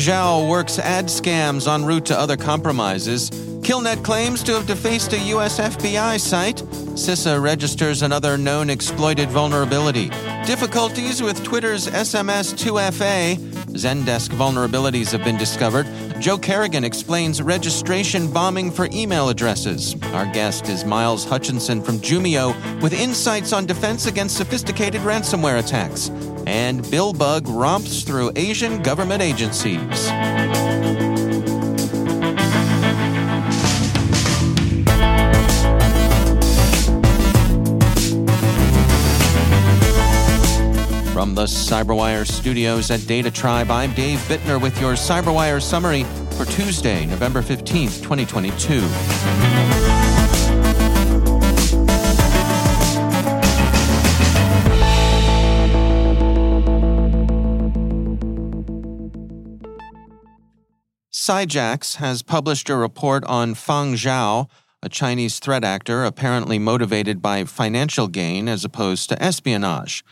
Zhao works ad scams en route to other compromises. Killnet claims to have defaced a U.S. FBI site. CISA registers another known exploited vulnerability. Difficulties with Twitter's SMS 2FA. Zendesk vulnerabilities have been discovered. Joe Carrigan explains registration bombing for email addresses. Our guest is Miles Hutchinson from Jumio with insights on defense against sophisticated ransomware attacks and Billbug romps through Asian government agencies. From the Cyberwire studios at Data Tribe, I'm Dave Bittner with your Cyberwire summary for Tuesday, November 15th, 2022. Cyjax has published a report on Fangxiao, a Chinese threat actor apparently motivated by financial gain as opposed to espionage.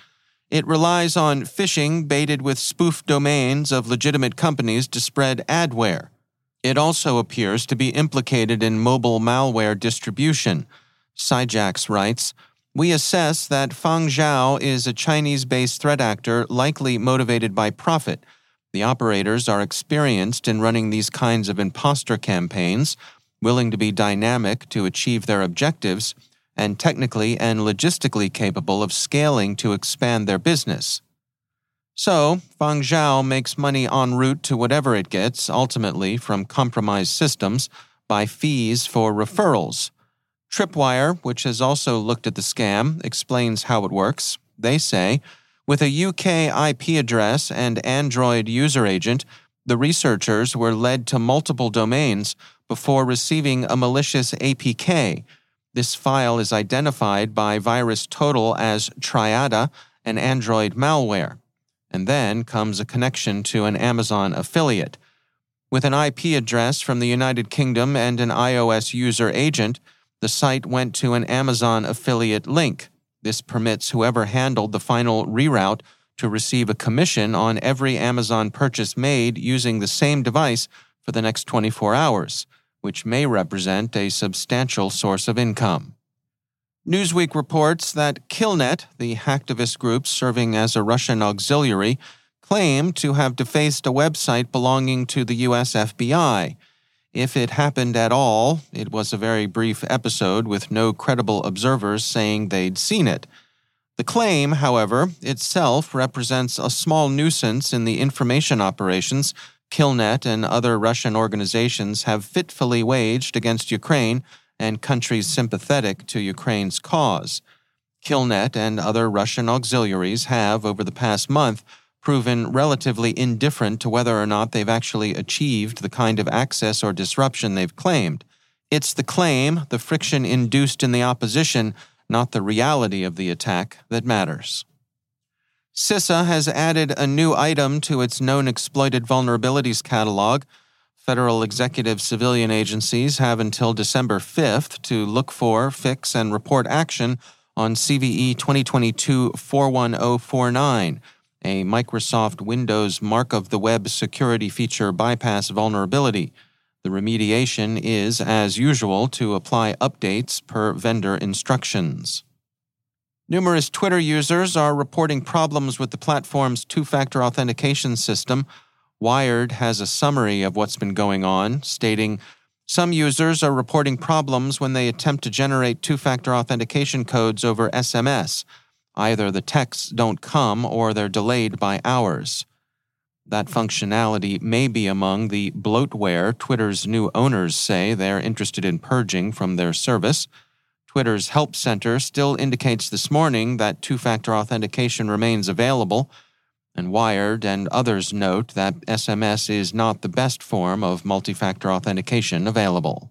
It relies on phishing baited with spoof domains of legitimate companies to spread adware. It also appears to be implicated in mobile malware distribution. Cyjax writes, we assess that Fangxiao is a Chinese based threat actor likely motivated by profit the operators are experienced in running these kinds of imposter campaigns, willing to be dynamic to achieve their objectives, and technically and logistically capable of scaling to expand their business. So, Fangxiao makes money en route to whatever it gets, ultimately from compromised systems, by fees for referrals. Tripwire, which has also looked at the scam, explains how it works. They say with a UK IP address and Android user agent, the researchers were led to multiple domains before receiving a malicious APK. This file is identified by VirusTotal as Triada, an Android malware. And then comes a connection to an Amazon affiliate. With an IP address from the United Kingdom and an iOS user agent, the site went to an Amazon affiliate link. This permits whoever handled the final reroute to receive a commission on every Amazon purchase made using the same device for the next 24 hours, which may represent a substantial source of income. Newsweek reports that Killnet, the hacktivist group serving as a Russian auxiliary, claimed to have defaced a website belonging to the US FBI if it happened at all, it was a very brief episode with no credible observers saying they'd seen it. The claim, however, itself represents a small nuisance in the information operations Killnet and other Russian organizations have fitfully waged against Ukraine and countries sympathetic to Ukraine's cause. Killnet and other Russian auxiliaries have, over the past month, proven relatively indifferent to whether or not they've actually achieved the kind of access or disruption they've claimed. It's the claim, the friction induced in the opposition, not the reality of the attack, that matters. CISA has added a new item to its known exploited vulnerabilities catalog. Federal executive civilian agencies have until December 5th to look for, fix, and report action on CVE 2022 41049, a Microsoft Windows Mark of the Web security feature bypass vulnerability. The remediation is, as usual, to apply updates per vendor instructions. Numerous Twitter users are reporting problems with the platform's two factor authentication system. Wired has a summary of what's been going on, stating some users are reporting problems when they attempt to generate two factor authentication codes over SMS. Either the texts don't come or they're delayed by hours. That functionality may be among the bloatware Twitter's new owners say they're interested in purging from their service. Twitter's Help Center still indicates this morning that two factor authentication remains available and Wired and others note that SMS is not the best form of multi factor authentication available.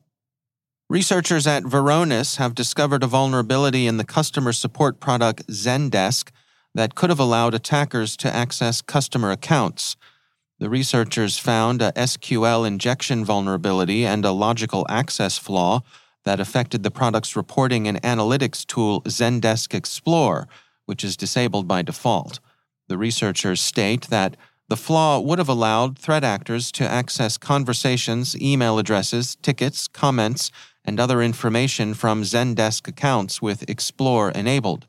Researchers at Varonis have discovered a vulnerability in the customer support product Zendesk that could have allowed attackers to access customer accounts. The researchers found a SQL injection vulnerability and a logical access flaw that affected the product's reporting and analytics tool Zendesk Explore, which is disabled by default. The researchers state that the flaw would have allowed threat actors to access conversations, email addresses, tickets, comments, and other information from Zendesk accounts with Explore enabled.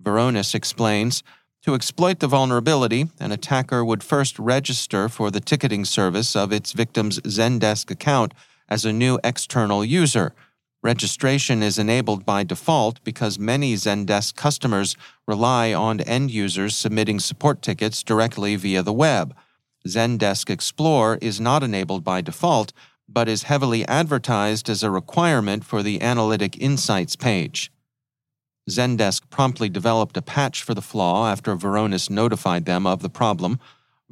Varonis explains to exploit the vulnerability, an attacker would first register for the ticketing service of its victim's Zendesk account as a new external user Registration is enabled by default because many Zendesk customers rely on end users submitting support tickets directly via the web. Zendesk Explore is not enabled by default, but is heavily advertised as a requirement for the Analytic Insights page. Zendesk promptly developed a patch for the flaw after Varonis notified them of the problem.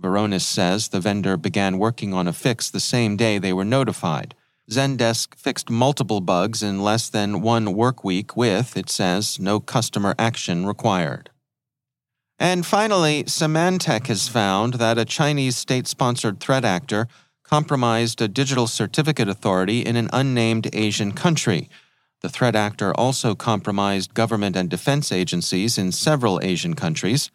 Varonis says the vendor began working on a fix the same day they were notified. Zendesk fixed multiple bugs in less than one work week with, it says, no customer action required. And finally, Symantec has found that a Chinese state sponsored threat actor compromised a digital certificate authority in an unnamed Asian country. The threat actor also compromised government and defense agencies in several Asian countries.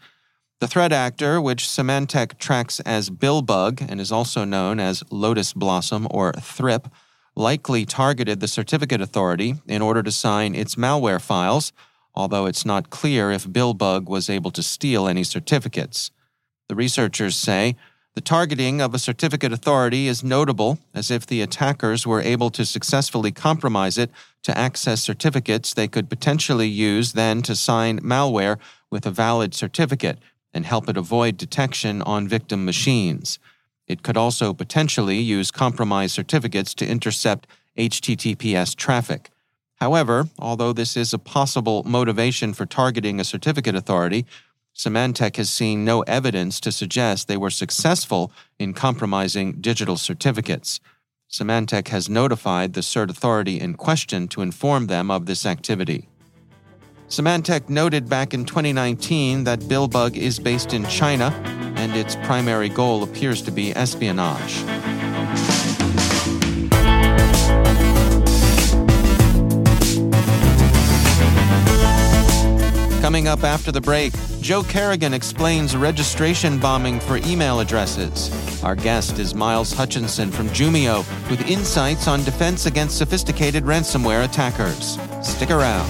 The threat actor, which Symantec tracks as Billbug and is also known as Lotus Blossom or Thrip, likely targeted the certificate authority in order to sign its malware files, although it's not clear if Billbug was able to steal any certificates. The researchers say the targeting of a certificate authority is notable as if the attackers were able to successfully compromise it to access certificates they could potentially use then to sign malware with a valid certificate and help it avoid detection on victim machines. It could also potentially use compromised certificates to intercept HTTPS traffic. However, although this is a possible motivation for targeting a certificate authority, Symantec has seen no evidence to suggest they were successful in compromising digital certificates. Symantec has notified the cert authority in question to inform them of this activity. Symantec noted back in 2019 that Billbug is based in China and its primary goal appears to be espionage. Coming up after the break, Joe Carrigan explains registration bombing for email addresses. Our guest is Miles Hutchinson from Jumio with insights on defense against sophisticated ransomware attackers. Stick around.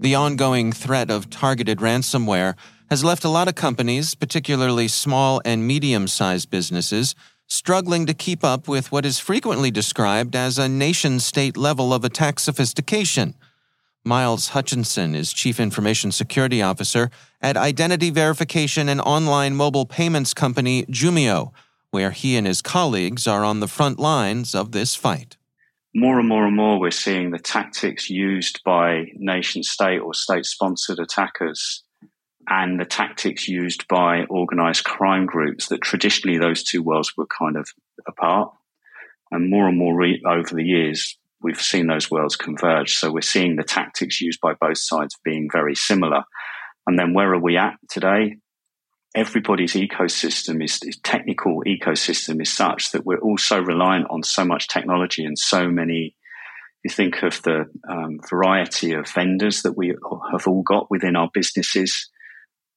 The ongoing threat of targeted ransomware has left a lot of companies, particularly small and medium sized businesses, struggling to keep up with what is frequently described as a nation state level of attack sophistication. Miles Hutchinson is Chief Information Security Officer at identity verification and online mobile payments company Jumio, where he and his colleagues are on the front lines of this fight. More and more and more, we're seeing the tactics used by nation state or state sponsored attackers and the tactics used by organized crime groups that traditionally those two worlds were kind of apart. And more and more re- over the years, we've seen those worlds converge. So we're seeing the tactics used by both sides being very similar. And then where are we at today? Everybody's ecosystem is, technical ecosystem is such that we're also reliant on so much technology and so many you think of the um, variety of vendors that we have all got within our businesses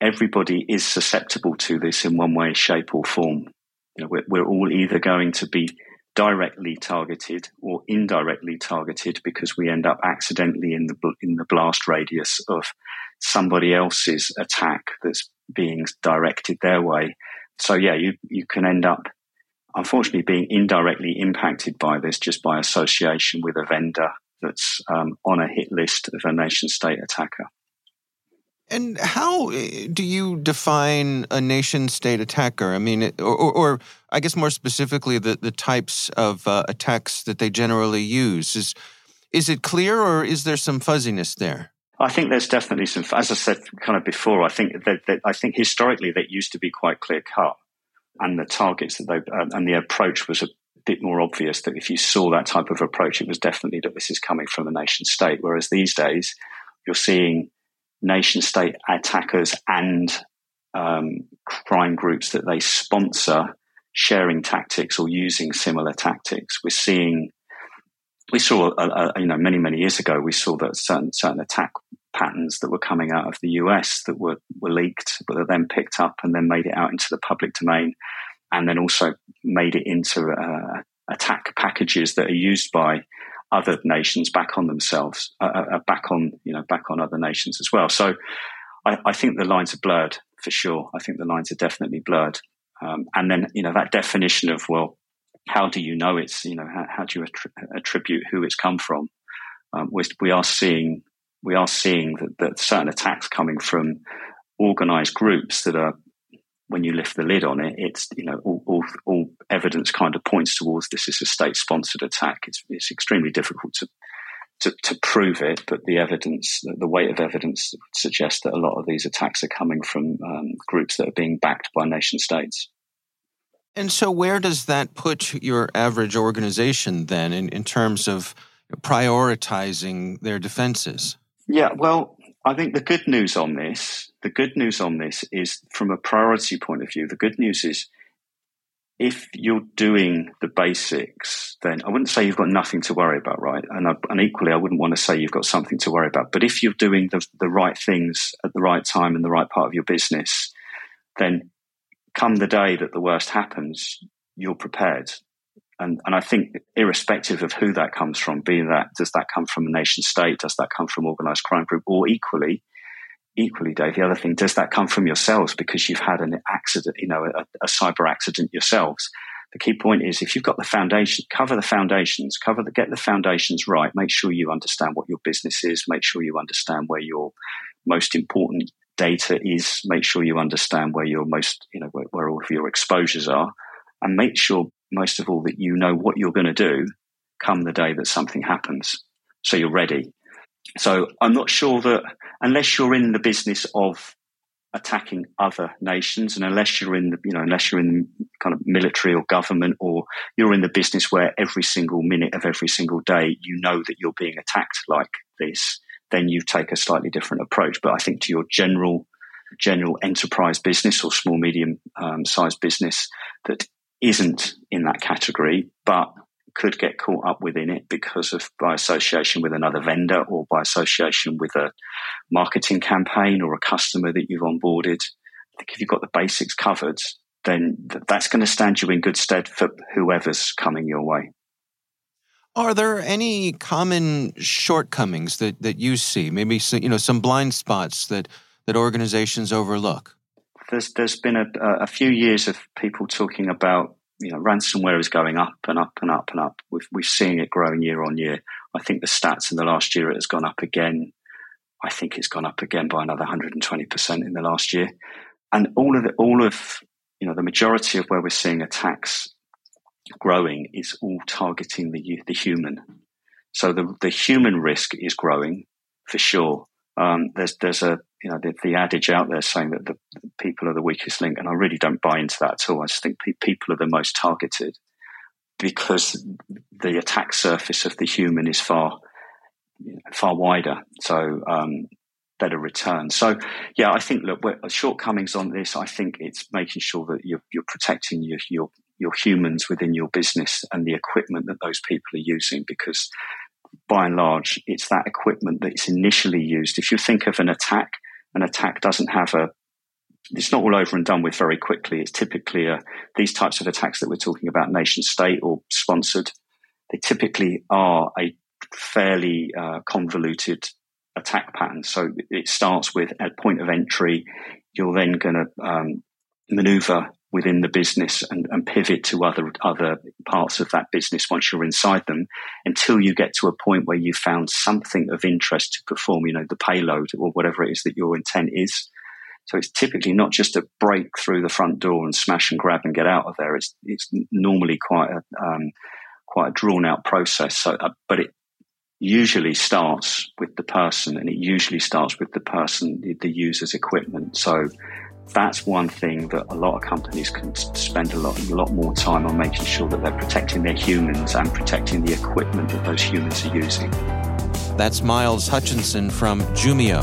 everybody is susceptible to this in one way, shape, or form. You know, we're, we're all either going to be directly targeted or indirectly targeted because we end up accidentally in the in the blast radius of somebody else's attack that's being directed their way. So yeah, you you can end up unfortunately being indirectly impacted by this just by association with a vendor that's um, on a hit list of a nation state attacker. And how eh, do you define a nation state attacker? I mean, or, or, or, I guess more specifically, the, the types of uh, attacks that they generally use. Is, is it clear or is there some fuzziness there? I think there's definitely some, as I said kind of before, I think that, that I think historically that used to be quite clear cut. And the targets that they, and the approach was a bit more obvious that if you saw that type of approach, it was definitely that this is coming from a nation state. Whereas these days, you're seeing nation state attackers and um, crime groups that they sponsor sharing tactics or using similar tactics. We're seeing, we saw, uh, uh, you know, many, many years ago, we saw that certain, certain attack patterns that were coming out of the US that were, were leaked, but are then picked up and then made it out into the public domain and then also made it into uh, attack packages that are used by other nations back on themselves, uh, uh, uh, back on you know back on other nations as well. So I, I, think the lines are blurred for sure. I think the lines are definitely blurred. Um, and then you know that definition of well, how do you know it's you know how, how do you attribute who it's come from? Um, we are seeing we are seeing that, that certain attacks coming from organized groups that are when you lift the lid on it, it's you know all, all, all evidence kind of points towards this is a state sponsored attack. It's it's extremely difficult to, to to prove it, but the evidence, the weight of evidence, suggests that a lot of these attacks are coming from um, groups that are being backed by nation states. And so, where does that put your average organization then in, in terms of prioritizing their defenses? Yeah, well, I think the good news on this, the good news on this is from a priority point of view, the good news is if you're doing the basics, then I wouldn't say you've got nothing to worry about, right? And, I, and equally, I wouldn't want to say you've got something to worry about. But if you're doing the, the right things at the right time in the right part of your business, then come the day that the worst happens, you're prepared. And, and I think, irrespective of who that comes from, be that does that come from a nation state, does that come from organised crime group, or equally, equally, Dave, the other thing, does that come from yourselves because you've had an accident, you know, a, a cyber accident yourselves? The key point is if you've got the foundation, cover the foundations, cover the, get the foundations right. Make sure you understand what your business is. Make sure you understand where your most important data is. Make sure you understand where your most, you know, where, where all of your exposures are and make sure most of all that you know what you're going to do come the day that something happens. So you're ready. So I'm not sure that unless you're in the business of attacking other nations and unless you're in the you know unless you're in kind of military or government or you're in the business where every single minute of every single day you know that you're being attacked like this then you take a slightly different approach but i think to your general general enterprise business or small medium um, sized business that isn't in that category but could get caught up within it because of by association with another vendor or by association with a marketing campaign or a customer that you've onboarded. I think if you've got the basics covered, then that's going to stand you in good stead for whoever's coming your way. Are there any common shortcomings that, that you see? Maybe you know some blind spots that that organizations overlook. There's there's been a, a few years of people talking about you know, ransomware is going up and up and up and up. We've, we've seen it growing year on year. I think the stats in the last year, it has gone up again. I think it's gone up again by another 120% in the last year. And all of the, all of, you know, the majority of where we're seeing attacks growing is all targeting the, the human. So the, the human risk is growing for sure. Um, there's, there's a, you know, the, the, adage out there saying that the, people are the weakest link, and I really don't buy into that at all. I just think pe- people are the most targeted because the attack surface of the human is far far wider, so um, better return. So, yeah, I think look, shortcomings on this. I think it's making sure that you're, you're protecting your, your your humans within your business and the equipment that those people are using because by and large, it's that equipment that's initially used. If you think of an attack, an attack doesn't have a it's not all over and done with very quickly. It's typically a, these types of attacks that we're talking about, nation state or sponsored, they typically are a fairly uh, convoluted attack pattern. So it starts with a point of entry. You're then going to um, maneuver within the business and, and, pivot to other other parts of that business once you're inside them until you get to a point where you've found something of interest to perform, you know, the payload or whatever it is that your intent is. So it's typically not just a break through the front door and smash and grab and get out of there. It's it's normally quite a um, quite a drawn out process. So, uh, but it usually starts with the person, and it usually starts with the person, the, the user's equipment. So that's one thing that a lot of companies can spend a lot, a lot more time on making sure that they're protecting their humans and protecting the equipment that those humans are using. That's Miles Hutchinson from Jumio.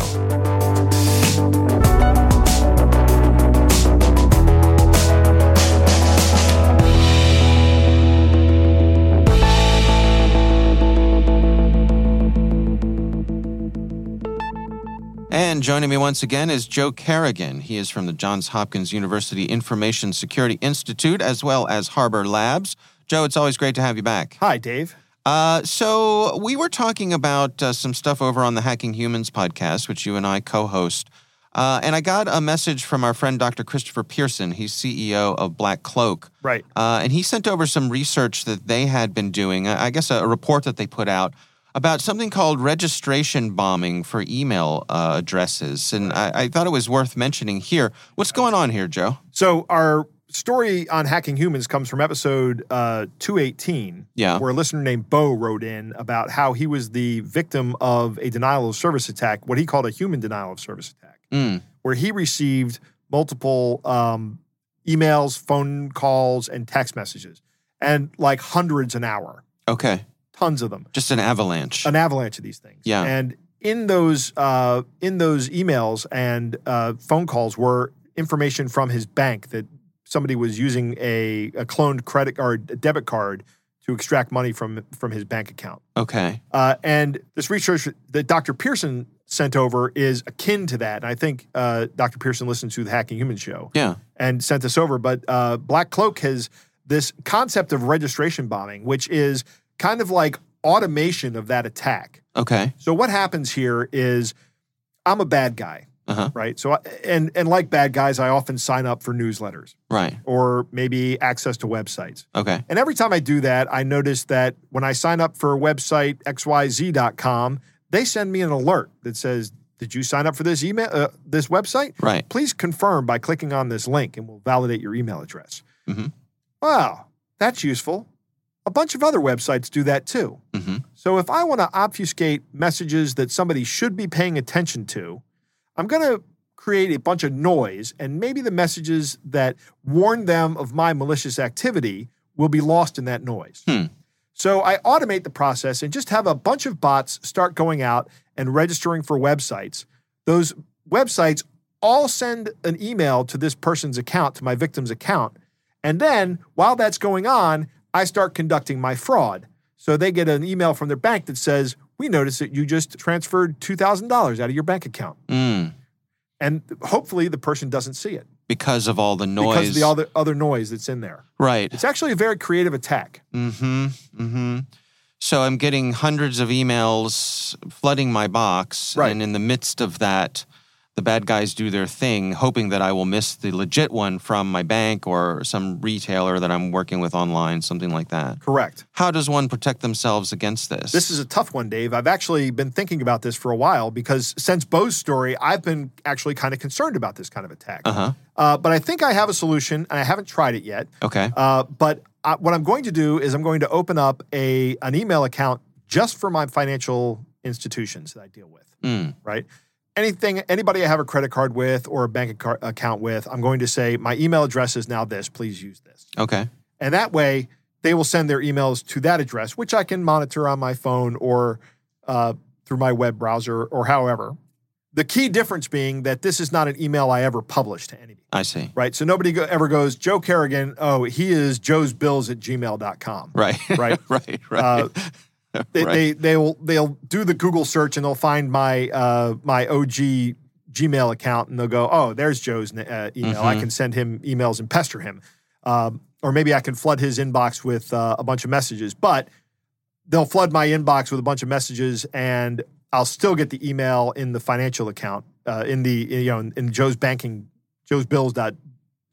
And joining me once again is Joe Carrigan. He is from the Johns Hopkins University Information Security Institute as well as Harbor Labs. Joe, it's always great to have you back. Hi, Dave. Uh, so, we were talking about uh, some stuff over on the Hacking Humans podcast, which you and I co host. Uh, and I got a message from our friend Dr. Christopher Pierson. He's CEO of Black Cloak. Right. Uh, and he sent over some research that they had been doing, I guess a report that they put out about something called registration bombing for email uh, addresses. And I, I, thought it was worth mentioning here. What's going on here, Joe? So, our story on hacking humans comes from episode uh, 218, yeah. where a listener named Bo wrote in about how he was the victim of a denial of service attack, what he called a human denial of service attack, mm. where he received multiple um, emails, phone calls, and text messages, and like hundreds an hour. Okay tons of them. Just an avalanche. An avalanche of these things. Yeah. And in those uh, in those emails and uh, phone calls were information from his bank that somebody was using a, a cloned credit or debit card to extract money from from his bank account. Okay. Uh, and this research that Dr. Pierson sent over is akin to that. And I think uh, Dr. Pierson listened to the Hacking Human show. Yeah. And sent this over. But uh, Black Cloak has this concept of registration bombing, which is kind of like automation of that attack. Okay. So what happens here is I'm a bad guy, Uh-huh. right? So I, and and like bad guys, I often sign up for newsletters Right. or maybe access to websites. Okay. And every time I do that, I notice that when I sign up for a website xyz.com, they send me an alert that says, "Did you sign up for this email uh, this website? Right. Please confirm by clicking on this link and we'll validate your email address." Mhm. Wow, that's useful. A bunch of other websites do that too. hmm So if I want to obfuscate messages that somebody should be paying attention to, I'm going to create a bunch of noise, and maybe the messages that warn them of my malicious activity will be lost in that noise. Hmm. So I automate the process and just have a bunch of bots start going out and registering for websites. Those websites all send an email to this person's account, to my victim's account. And then while that's going on, I start conducting my fraud. So they get an email from their bank that says, We noticed that you just transferred $2,000 out of your bank account. Mm. And hopefully the person doesn't see it Because of all the noise. because of the other, other noise that's in there. right. It's actually a very creative attack. Mm-hmm. Mm-hmm. So I'm getting hundreds of emails flooding my box, Right. and in the midst of that, the bad guys do their thing, hoping that I will miss the legit one from my bank or some retailer that I'm working with online, something like that. Correct. How does one protect themselves against this? This is a tough one, Dave. I've actually been thinking about this for a while because since Bo's story, I've been actually kind of concerned about this kind of attack. uh-huh. Uh, but I think I have a solution, and I haven't tried it yet. Okay. Uh, but I, what I'm going to do is I'm going to open up a an email account just for my financial institutions that I deal with. Mm. Right. Anything, anybody I have a credit card with or a bank account with, I'm going to say my email address is now this. Please use this. Okay. And that way, they will send their emails to that address, which I can monitor on my phone or uh, through my web browser or however. The key difference being that this is not an email I ever publish to anybody, I see. right? So nobody go, ever goes, Joe Carrigan, oh, he is Joe's Bills at gmail.com. Right. Right. right. Right. Uh, They, Right. they, they'll, they'll do the Google search and they'll find my, uh, my OG Gmail account and they'll go, oh, there's Joe's uh, email. I Mhm. can send him emails and pester him. Um, or maybe I can flood his inbox with uh, a bunch of messages. But they'll flood my inbox with a bunch of messages, and I'll still get the email in the financial account uh, in the you know in, in Joe's banking Joe's bills dot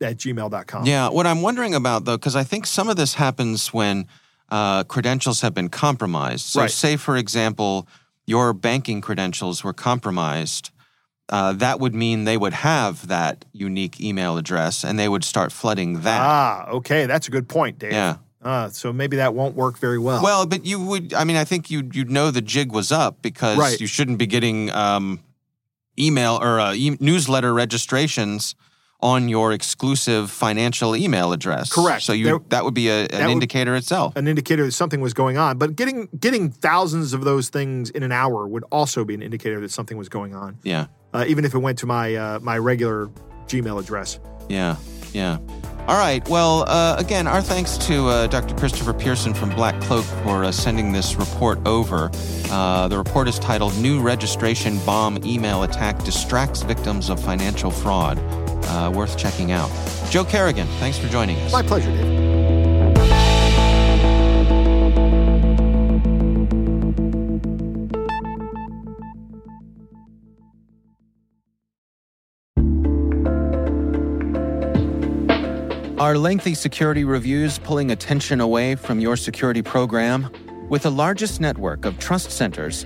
at gmail.com. Yeah, what I'm wondering about though, because I think some of this happens when uh, credentials have been compromised. So, Right. say for example, your banking credentials were compromised. Uh, that would mean they would have that unique email address, and they would start flooding that. Ah, okay, that's a good point, Dave. Yeah. Uh, so maybe that won't work very well. Well, but you would. I mean, I think you'd, you'd know the jig was up because Right. you shouldn't be getting um, email or uh, e- newsletter registrations on your exclusive financial email address. Correct. So you There- that would be a, an would- indicator itself. an indicator that something was going on. But getting getting thousands of those things in an hour would also be an indicator that something was going on, Yeah. uh, even if it went to my uh, my regular Gmail address. Yeah, yeah. All right. Well, uh, again, our thanks to uh, Dr. Christopher Pierson from Black Cloak for uh, sending this report over. Uh, the report is titled New Registration Bomb Email Attack Distracts Victims of Financial Fraud. Uh, worth checking out. Joe Carrigan, thanks for joining us. My pleasure, Dave. Are lengthy security reviews pulling attention away from your security program? With the largest network of trust centers,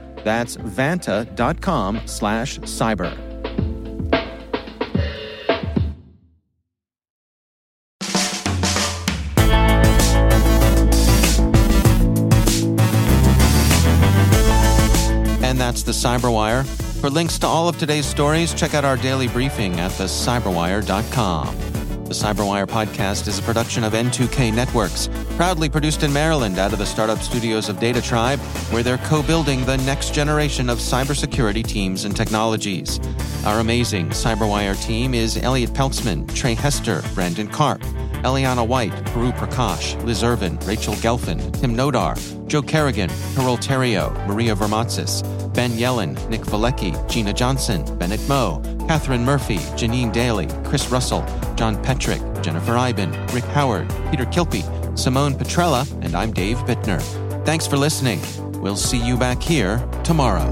That's vanta.com slash cyber. And that's the Cyberwire. For links to all of today's stories, check out our daily briefing at thecyberwire.com. The Cyberwire podcast is a production of N2K Networks, Proudly produced in Maryland out of the startup studios of Data Tribe, where they're co building the next generation of cybersecurity teams and technologies. Our amazing CyberWire team is Elliot Peltzman, Tré Hester, Brandon Karpf, Eliana White, Puru Prakash, Liz Irvin, Rachel Gelfand, Tim Nodar, Joe Carrigan, Carole Theriault, Maria Varmazis, Ben Yelin, Nick Veliky, Gina Johnson, Bennett Moe, Catherine Murphy, Janine Daly, Chris Russell, John Petrik, Jennifer Eiben, Rick Howard, Peter Kilpe, Simone Petrella, and I'm Dave Bittner. Thanks for listening. We'll see you back here tomorrow.